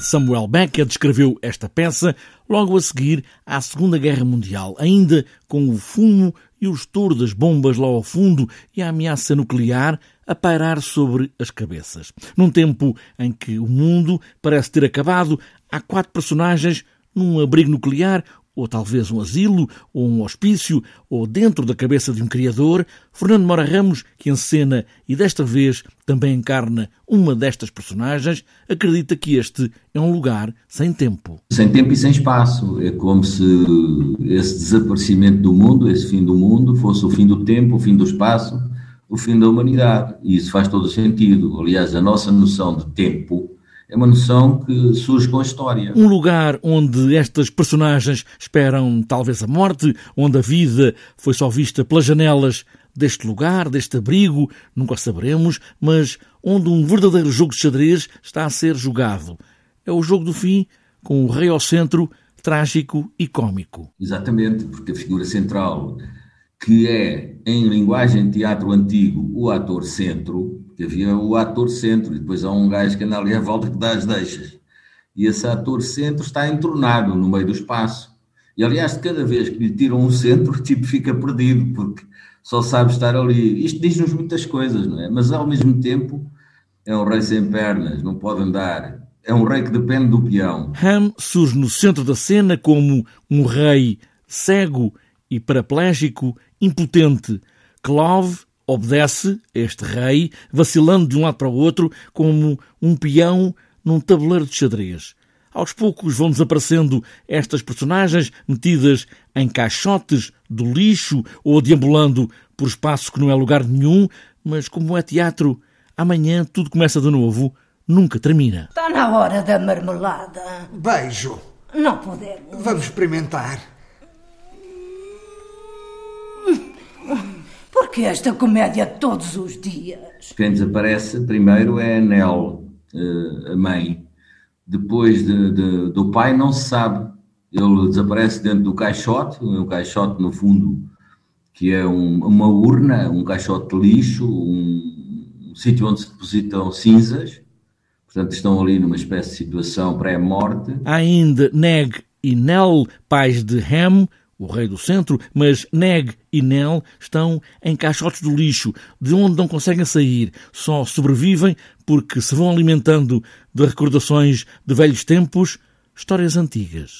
Samuel Beckett escreveu esta peça logo a seguir à Segunda Guerra Mundial, ainda com o fumo e o estouro das bombas lá ao fundo e a ameaça nuclear a pairar sobre as cabeças. Num tempo em que o mundo parece ter acabado, há quatro personagens num abrigo nuclear ou talvez um asilo, ou um hospício, ou dentro da cabeça de um criador, Fernando Mora Ramos, que encena e desta vez também encarna uma destas personagens, acredita que este é um lugar sem tempo. Sem tempo e sem espaço. É como se esse desaparecimento do mundo, esse fim do mundo, fosse o fim do tempo, o fim do espaço, o fim da humanidade. E isso faz todo sentido. Aliás, a nossa noção de tempo é uma noção que surge com a história. Um lugar onde estas personagens esperam talvez a morte, onde a vida foi só vista pelas janelas deste lugar, deste abrigo, nunca saberemos, mas onde um verdadeiro jogo de xadrez está a ser jogado. É o jogo do fim, com o rei ao centro, trágico e cômico. Exatamente, porque a figura central, que é, em linguagem de teatro antigo, o ator centro, que havia o ator centro, e depois há um gajo que anda ali à volta que dá as deixas. E esse ator centro está entornado no meio do espaço. E aliás, cada vez que lhe tiram um centro, o tipo fica perdido, porque só sabe estar ali. Isto diz-nos muitas coisas, não é? Mas ao mesmo tempo é um rei sem pernas, não pode andar. É um rei que depende do peão. Ham surge no centro da cena como um rei cego e paraplégico, impotente. Clove obedece a este rei, vacilando de um lado para o outro, como um peão num tabuleiro de xadrez. Aos poucos vão desaparecendo estas personagens metidas em caixotes do lixo ou deambulando por espaço que não é lugar nenhum, mas como é teatro, amanhã tudo começa de novo, nunca termina. Está na hora da marmelada. Beijo. Não podemos. Vamos experimentar. Porque esta comédia todos os dias? Quem desaparece primeiro é a Nell, eh, a mãe. Depois de, de, do pai não se sabe. Ele desaparece dentro do caixote, um caixote no fundo que é um, uma urna, um caixote de lixo, um, um sítio onde se depositam cinzas. Portanto, estão ali numa espécie de situação pré-morte. Ainda Neg e Nell, pais de Ham, o rei do centro, mas Neg e Nel estão em caixotes do lixo, de onde não conseguem sair, só sobrevivem porque se vão alimentando de recordações de velhos tempos, histórias antigas.